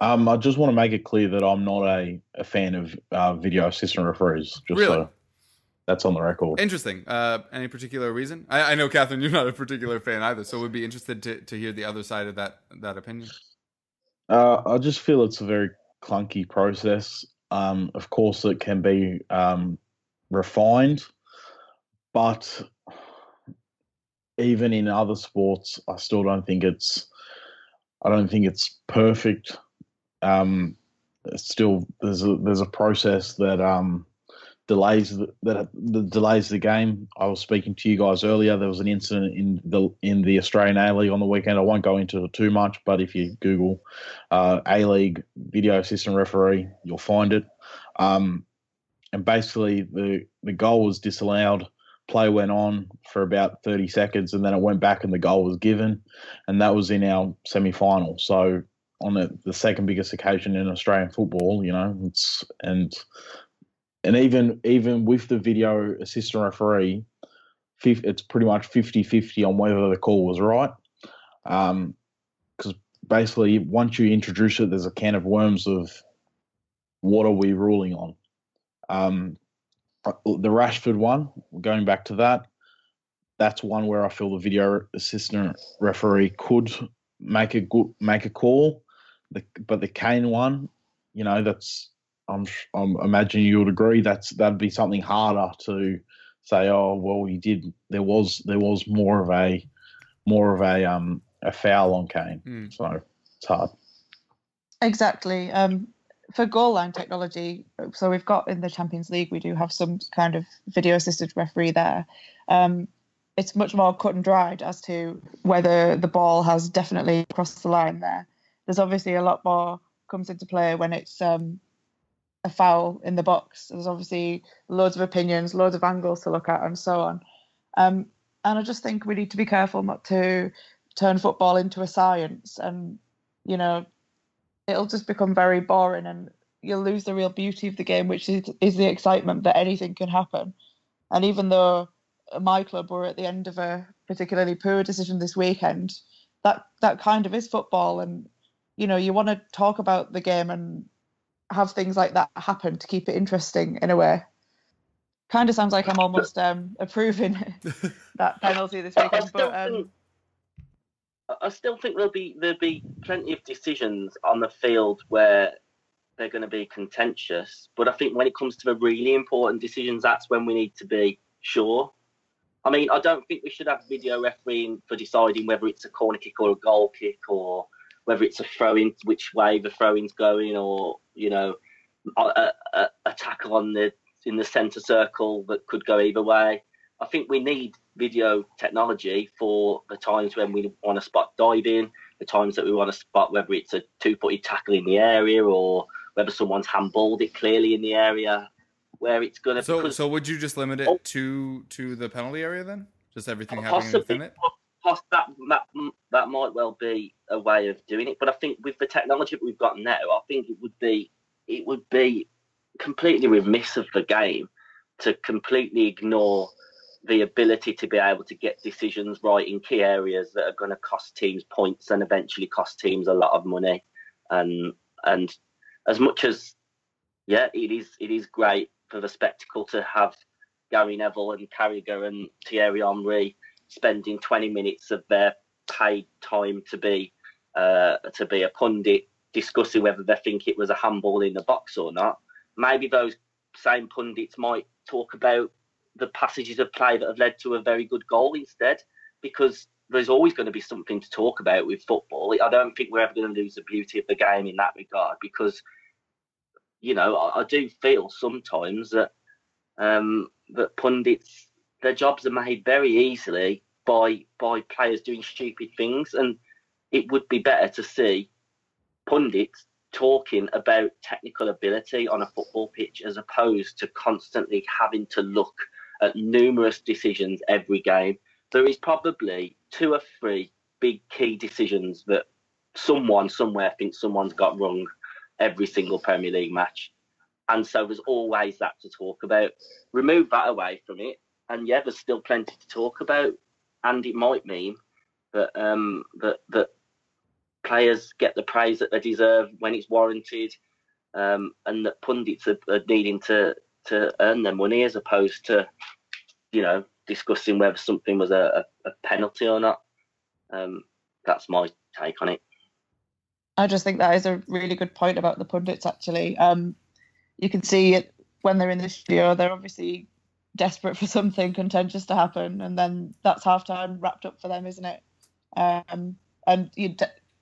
Um, I just want to make it clear that I'm not a, a fan of uh, video assistant referees. Just really? So that's on the record. Interesting. Uh, any particular reason? I, I, know, Catherine, you're not a particular fan either, so we'd be interested to, to hear the other side of that that opinion. Uh, I just feel it's a very clunky process. Um, of course, it can be um, refined, but even in other sports, I still don't think it's. I don't think it's perfect. Um, still, there's a there's a process that um, delays that the delays the game. I was speaking to you guys earlier. There was an incident in the in the Australian A League on the weekend. I won't go into it too much, but if you Google uh, A League video assistant referee, you'll find it. Um, and basically, the the goal was disallowed. Play went on for about 30 seconds, and then it went back, and the goal was given, and that was in our semi final. So on the, the second biggest occasion in Australian football, you know, it's and and even even with the video assistant referee, it's pretty much 50-50 on whether the call was right. Because um, basically, once you introduce it, there's a can of worms of what are we ruling on. Um, uh, the Rashford one, going back to that, that's one where I feel the video assistant referee could make a good make a call. The, but the Kane one, you know, that's I'm, I'm imagining you would agree that's that'd be something harder to say. Oh well, he did. There was there was more of a more of a um a foul on Kane, mm. so it's hard. Exactly. Um, for goal line technology, so we've got in the Champions League, we do have some kind of video assisted referee there. Um, it's much more cut and dried as to whether the ball has definitely crossed the line there. There's obviously a lot more comes into play when it's um, a foul in the box. There's obviously loads of opinions, loads of angles to look at, and so on. Um, and I just think we need to be careful not to turn football into a science, and you know, it'll just become very boring. And you'll lose the real beauty of the game, which is is the excitement that anything can happen. And even though my club were at the end of a particularly poor decision this weekend, that that kind of is football, and you know you want to talk about the game and have things like that happen to keep it interesting in a way. Kind of sounds like I'm almost um, approving that penalty this weekend, but. Um, I still think there'll be there'll be plenty of decisions on the field where they're going to be contentious. But I think when it comes to the really important decisions, that's when we need to be sure. I mean, I don't think we should have video refereeing for deciding whether it's a corner kick or a goal kick, or whether it's a throw in, which way the throw in's going, or you know, a, a, a tackle on the in the centre circle that could go either way. I think we need video technology for the times when we want to spot diving, the times that we want to spot whether it's a two-footed tackle in the area or whether someone's handballed it clearly in the area, where it's going to. So, so would you just limit it oh, to to the penalty area then? Just everything happening within it. That, that that might well be a way of doing it, but I think with the technology that we've got now, I think it would be it would be completely remiss of the game to completely ignore the ability to be able to get decisions right in key areas that are going to cost teams points and eventually cost teams a lot of money. And and as much as yeah, it is it is great for the spectacle to have Gary Neville and Carragher and Thierry Henry spending 20 minutes of their paid time to be uh, to be a pundit discussing whether they think it was a handball in the box or not. Maybe those same pundits might talk about the passages of play that have led to a very good goal instead, because there's always going to be something to talk about with football. I don't think we're ever going to lose the beauty of the game in that regard, because you know I, I do feel sometimes that um, that pundits their jobs are made very easily by by players doing stupid things, and it would be better to see pundits talking about technical ability on a football pitch as opposed to constantly having to look at numerous decisions every game. There is probably two or three big key decisions that someone somewhere thinks someone's got wrong every single Premier League match. And so there's always that to talk about. Remove that away from it, and yeah, there's still plenty to talk about. And it might mean that um, that that players get the praise that they deserve when it's warranted, um, and that pundits are, are needing to to earn their money as opposed to, you know, discussing whether something was a, a, penalty or not. Um, that's my take on it. I just think that is a really good point about the pundits. Actually, um, you can see it when they're in the studio. They're obviously desperate for something contentious to happen, and then that's halftime wrapped up for them, isn't it? Um, and you,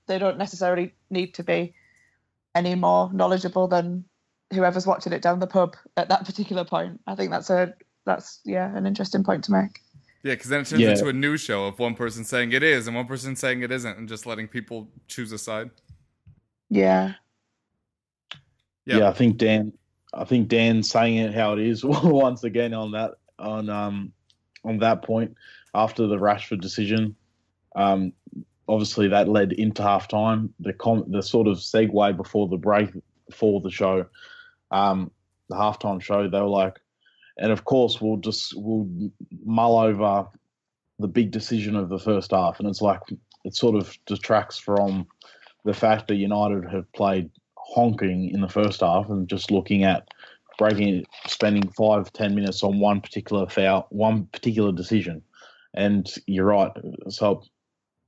they don't necessarily need to be any more knowledgeable than whoever's watching it down the pub at that particular point. I think that's a that's yeah an interesting point to make. Yeah, because then it turns yeah. into a news show of one person saying it is and one person saying it isn't, and just letting people choose a side. Yeah. Yep. Yeah, I think Dan. I think Dan saying it how it is once again on that on um on that point after the Rashford decision. Um, obviously that led into halftime. The com- the sort of segue before the break for the show um, the halftime show, they were like, and of course we'll just we'll mull over the big decision of the first half, and it's like it sort of detracts from the fact that United have played honking in the first half, and just looking at breaking, spending five ten minutes on one particular foul, one particular decision, and you're right. So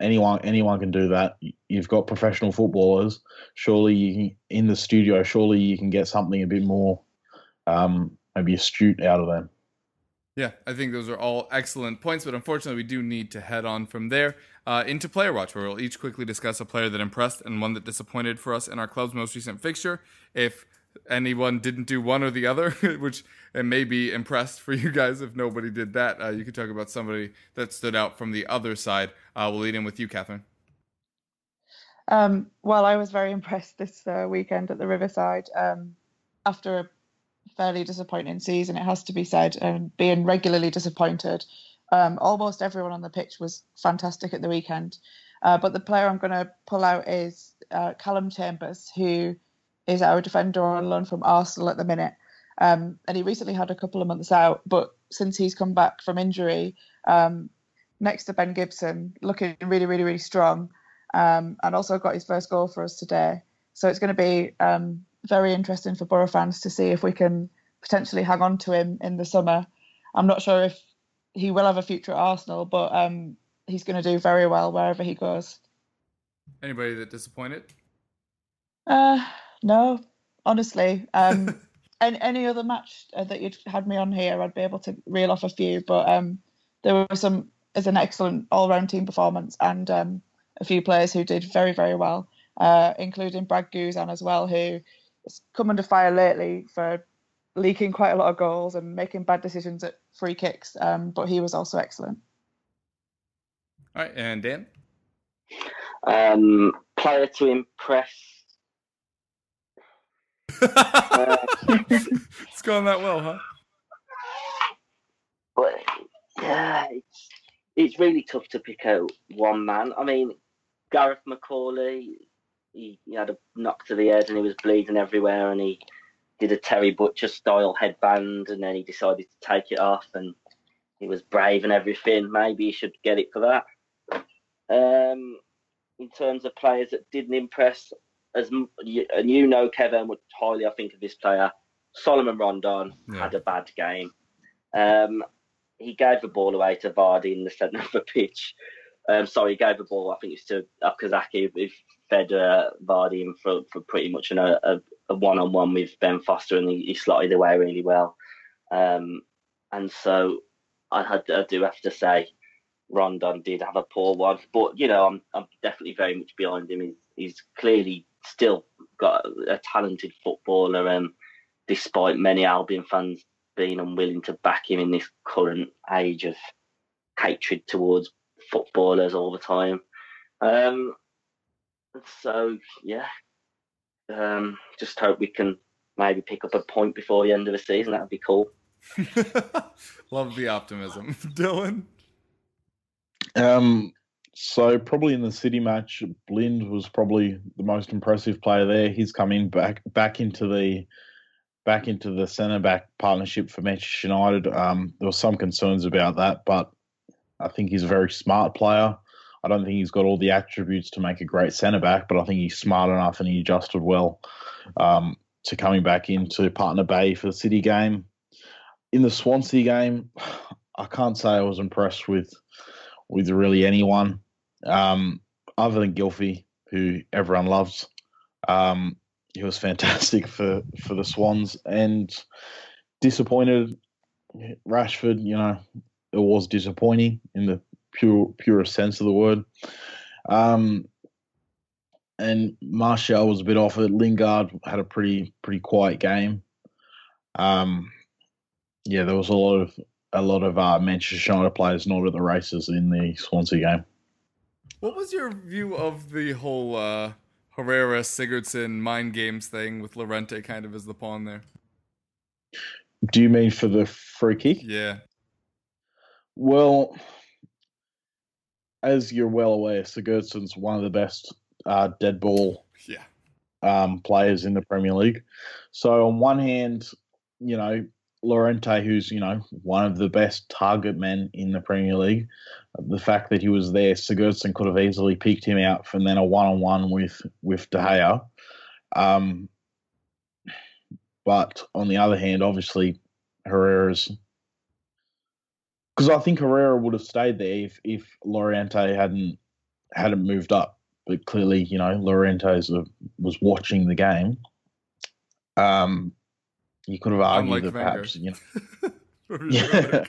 anyone anyone can do that. You've got professional footballers. Surely you in the studio. Surely you can get something a bit more, um, maybe astute out of them. Yeah, I think those are all excellent points, but unfortunately, we do need to head on from there uh, into Player Watch, where we'll each quickly discuss a player that impressed and one that disappointed for us in our club's most recent fixture. If anyone didn't do one or the other, which it may be impressed for you guys if nobody did that. Uh, you could talk about somebody that stood out from the other side. Uh, we'll lead in with you, Catherine. Um, well, I was very impressed this uh, weekend at the Riverside. Um, after a fairly disappointing season, it has to be said, and being regularly disappointed, um, almost everyone on the pitch was fantastic at the weekend. Uh, but the player I'm going to pull out is uh, Callum Chambers, who is our defender on loan from Arsenal at the minute. Um, and he recently had a couple of months out, but since he's come back from injury, um, next to Ben Gibson, looking really, really, really strong, um, and also got his first goal for us today. So it's going to be um, very interesting for Borough fans to see if we can potentially hang on to him in the summer. I'm not sure if he will have a future at Arsenal, but um, he's going to do very well wherever he goes. Anybody that disappointed? Uh, no, honestly. Um, any, any other match uh, that you'd had me on here, I'd be able to reel off a few. But um, there were some as an excellent all-round team performance and um, a few players who did very, very well, uh, including Brad Guzan as well, who come under fire lately for leaking quite a lot of goals and making bad decisions at free kicks. Um, but he was also excellent. All right, and Dan. Um, player to impress. it's going that well, huh? But yeah, it's it's really tough to pick out one man. I mean, Gareth McAuley, he, he had a knock to the head and he was bleeding everywhere, and he did a Terry Butcher style headband, and then he decided to take it off, and he was brave and everything. Maybe he should get it for that. Um, in terms of players that didn't impress, as and you know, Kevin would highly I think of this player. Solomon Rondon yeah. had a bad game. Um, he gave the ball away to Vardy in the centre of the pitch. Um, sorry, he gave the ball. I think it's to Okazaki. Fed uh, Vardy in for, for pretty much an, a, a one-on-one with Ben Foster, and he, he slotted away really well. Um, and so I, had, I do have to say, Rondon did have a poor one, but you know I'm I'm definitely very much behind him. He's he's clearly still got a talented footballer, and um, despite many Albion fans being unwilling to back him in this current age of hatred towards footballers all the time. Um, so yeah, um, just hope we can maybe pick up a point before the end of the season. That would be cool. Love the optimism, Dylan. Um, so probably in the City match, Blind was probably the most impressive player there. He's come in back back into the back into the centre back partnership for Manchester United. Um, there were some concerns about that, but I think he's a very smart player. I don't think he's got all the attributes to make a great centre back, but I think he's smart enough and he adjusted well um, to coming back into partner Bailly for the City game. In the Swansea game, I can't say I was impressed with with really anyone um, other than Gylfi, who everyone loves. Um, he was fantastic for, for the Swans and disappointed. Rashford, you know, it was disappointing in the pure purest sense of the word. Um, and Martial was a bit off it. Lingard had a pretty pretty quiet game. Um, yeah, there was a lot of a lot of uh, Manchester United players not at the races in the Swansea game. What was your view of the whole uh, Herrera Sigurdsson mind games thing with Llorente kind of as the pawn there? Do you mean for the free kick? Yeah. Well, as you're well aware, Sigurdsson's one of the best uh, dead ball yeah. um, players in the Premier League. So on one hand, you know, Llorente, who's you know one of the best target men in the Premier League, the fact that he was there, Sigurdsson could have easily picked him out from then a one-on-one with with De Gea. Um, but on the other hand, obviously Herrera's because I think Herrera would have stayed there if if Llorente hadn't hadn't moved up. But clearly, you know, Llorente was watching the game. Um, you could have argued Unlike that Wenger. perhaps you know, yeah,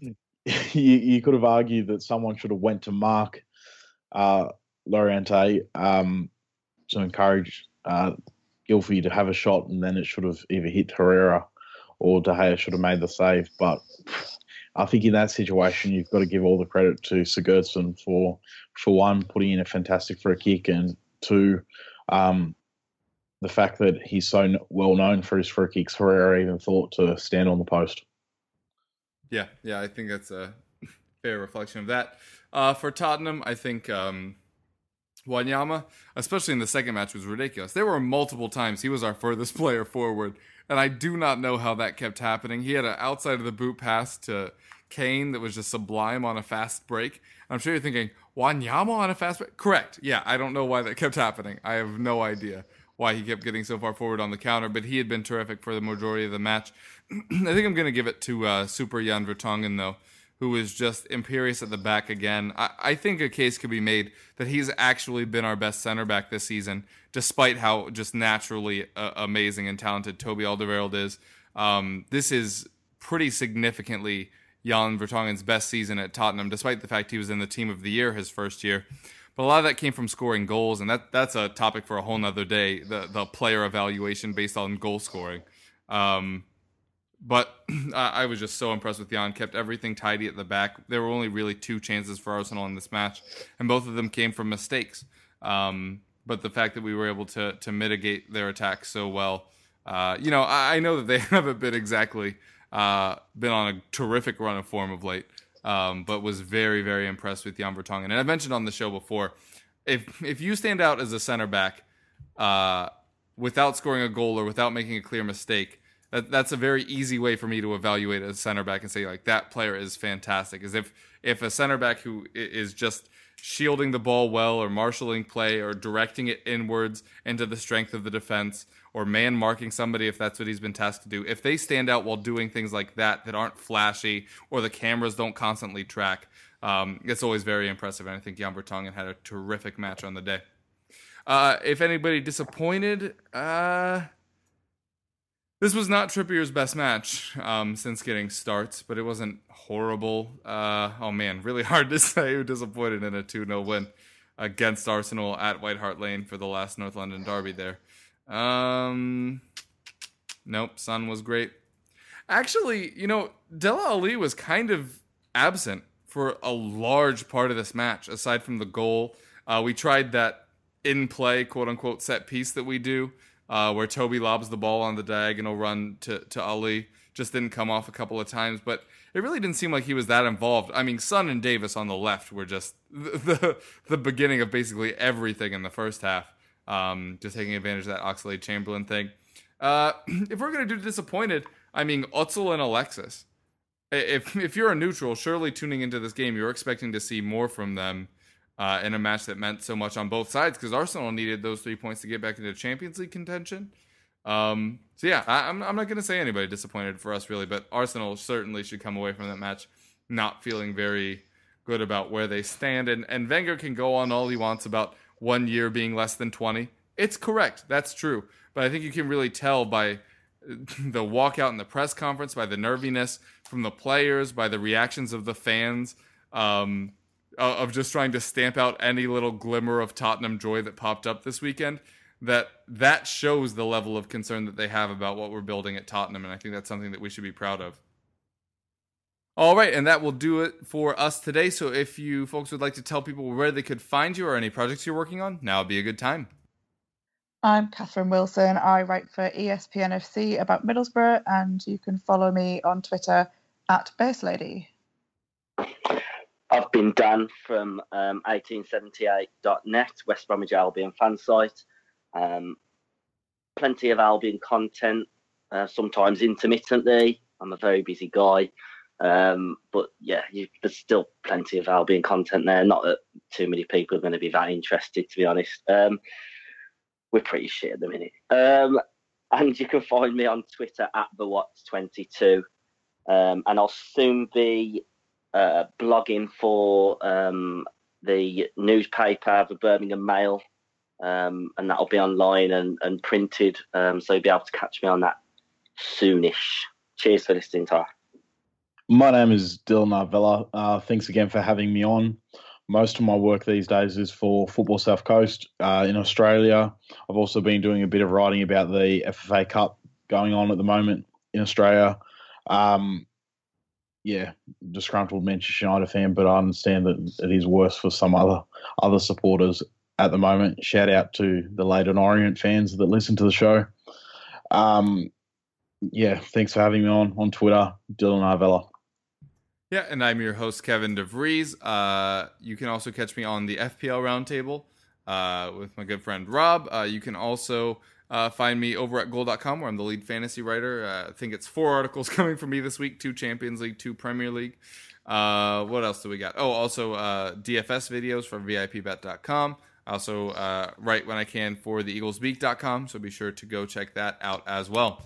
you, you could have argued that someone should have went to mark uh, Llorente um, to encourage uh, to have a shot, and then it should have either hit Herrera or De Gea should have made the save. But I think in that situation, you've got to give all the credit to Sigurdsson for, for one, putting in a fantastic free kick, and two, um, the fact that he's so well known for his free kicks. Herrera even thought to stand on the post. Yeah, yeah, I think that's a fair reflection of that. Uh, for Tottenham, I think um, Wanyama, especially in the second match, was ridiculous. There were multiple times he was our furthest player forward, and I do not know how that kept happening. He had an outside of the boot pass to Kane that was just sublime on a fast break. I'm sure you're thinking, Wanyama on a fast break? Correct. Yeah, I don't know why that kept happening. I have no idea why he kept getting so far forward on the counter, but he had been terrific for the majority of the match. I think I'm going to give it to uh, Super Jan Vertonghen, though who is just imperious at the back again. I, I, think a case could be made that he's actually been our best center back this season, despite how just naturally uh, amazing and talented Toby Alderweireld is. Um, this is pretty significantly Jan Vertonghen's best season at Tottenham, despite the fact he was in the team of the year his first year. But a lot of that came from scoring goals, and that that's a topic for a whole nother day. The the player evaluation based on goal scoring. Um, but I was just so impressed with Jan. Kept everything tidy at the back. There were only really two chances for Arsenal in this match, and both of them came from mistakes. Um, but the fact that we were able to to mitigate their attack so well, uh, you know, I, I, know that they haven't been exactly uh, been on a terrific run of form of late, um, but was very very impressed with Jan Vertonghen. And I mentioned on the show before, if if you stand out as a center back uh, without scoring a goal or without making a clear mistake that, that's a very easy way for me to evaluate a center back and say like that player is fantastic. Is if if a center back who is just shielding the ball well or marshaling play or directing it inwards into the strength of the defense or man marking somebody if that's what he's been tasked to do. If they stand out while doing things like that that aren't flashy or the cameras don't constantly track, um, it's always very impressive. And I think Jan Vertonghen had a terrific match on the day. Uh, if anybody disappointed, uh, this was not Trippier's best match um, since getting starts, but it wasn't horrible. Uh, oh man, really hard to say who disappointed in a 2 0 win against Arsenal at White Hart Lane for the last North London derby there. Um, nope, Son was great. Actually, you know, Dele Alli was kind of absent for a large part of this match, aside from the goal. Uh, we tried that in play, quote unquote, set piece that we do uh, where Toby lobs the ball on the diagonal run to, to Alli. Just didn't come off a couple of times, but it really didn't seem like he was that involved. I mean, Son and Davies on the left were just the the, the beginning of basically everything in the first half. Um, just taking advantage of that Oxlade Chamberlain thing. Uh, if we're gonna do disappointed, I mean Özil and Alexis. If if you're a neutral, surely tuning into this game, you're expecting to see more from them uh, in a match that meant so much on both sides because Arsenal needed those three points to get back into Champions League contention. Um, so yeah, I, am not going to say anybody disappointed for us really, but Arsenal certainly should come away from that match not feeling very good about where they stand. And and Wenger can go on all he wants about one year being less than 20. It's correct, that's true, but I think you can really tell by the walkout in the press conference, by the nerviness from the players, by the reactions of the fans. Um, uh, of just trying to stamp out any little glimmer of Tottenham joy that popped up this weekend that that shows the level of concern that they have about what we're building at Tottenham and I think that's something that we should be proud of. All right, and that will do it for us today. So if you folks would like to tell people where they could find you or any projects you're working on, now would be a good time. I'm Catherine Wilson. I write for ESPN FC about Middlesbrough, and you can follow me on Twitter at Bass Lady. I've been Dan from um, 1878.net, West Bromwich Albion fan site. Um, plenty of Albion content, uh, sometimes intermittently. I'm a very busy guy. Um, but yeah, you, there's still plenty of Albion content there. Not that too many people are going to be that interested, to be honest. Um, we're pretty shit at the minute. Um, and you can find me on Twitter at the Watts22. Um, and I'll soon be uh, blogging for um, the newspaper, the Birmingham Mail, um, and that'll be online and, and printed. Um, so you'll be able to catch me on that soonish. Cheers for listening, Tar. My name is Dylan Arvela. Uh, thanks again for having me on. Most of my work these days is for Football South Coast uh, in Australia. I've also been doing a bit of writing about the FFA Cup going on at the moment in Australia. Um, yeah, disgruntled Manchester United fan, but I understand that it is worse for some other other supporters at the moment. Shout out to the Leyton Orient fans that listen to the show. Um, yeah, thanks for having me on on Twitter, Dylan Arvela. Yeah, and I'm your host Kevin DeVries. Uh, you can also catch me on the FPL Roundtable uh, with my good friend Rob. Uh, you can also uh, find me over at goal.com where I'm the lead fantasy writer. Uh, I think it's four articles coming from me this week two Champions League, two Premier League. Uh, what else do we got? Oh, also uh, DFS videos for VIPBet.com. I also uh, write when I can for the EaglesBeak.com, so be sure to go check that out as well.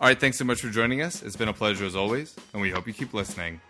All right, thanks so much for joining us. It's been a pleasure as always, and we hope you keep listening.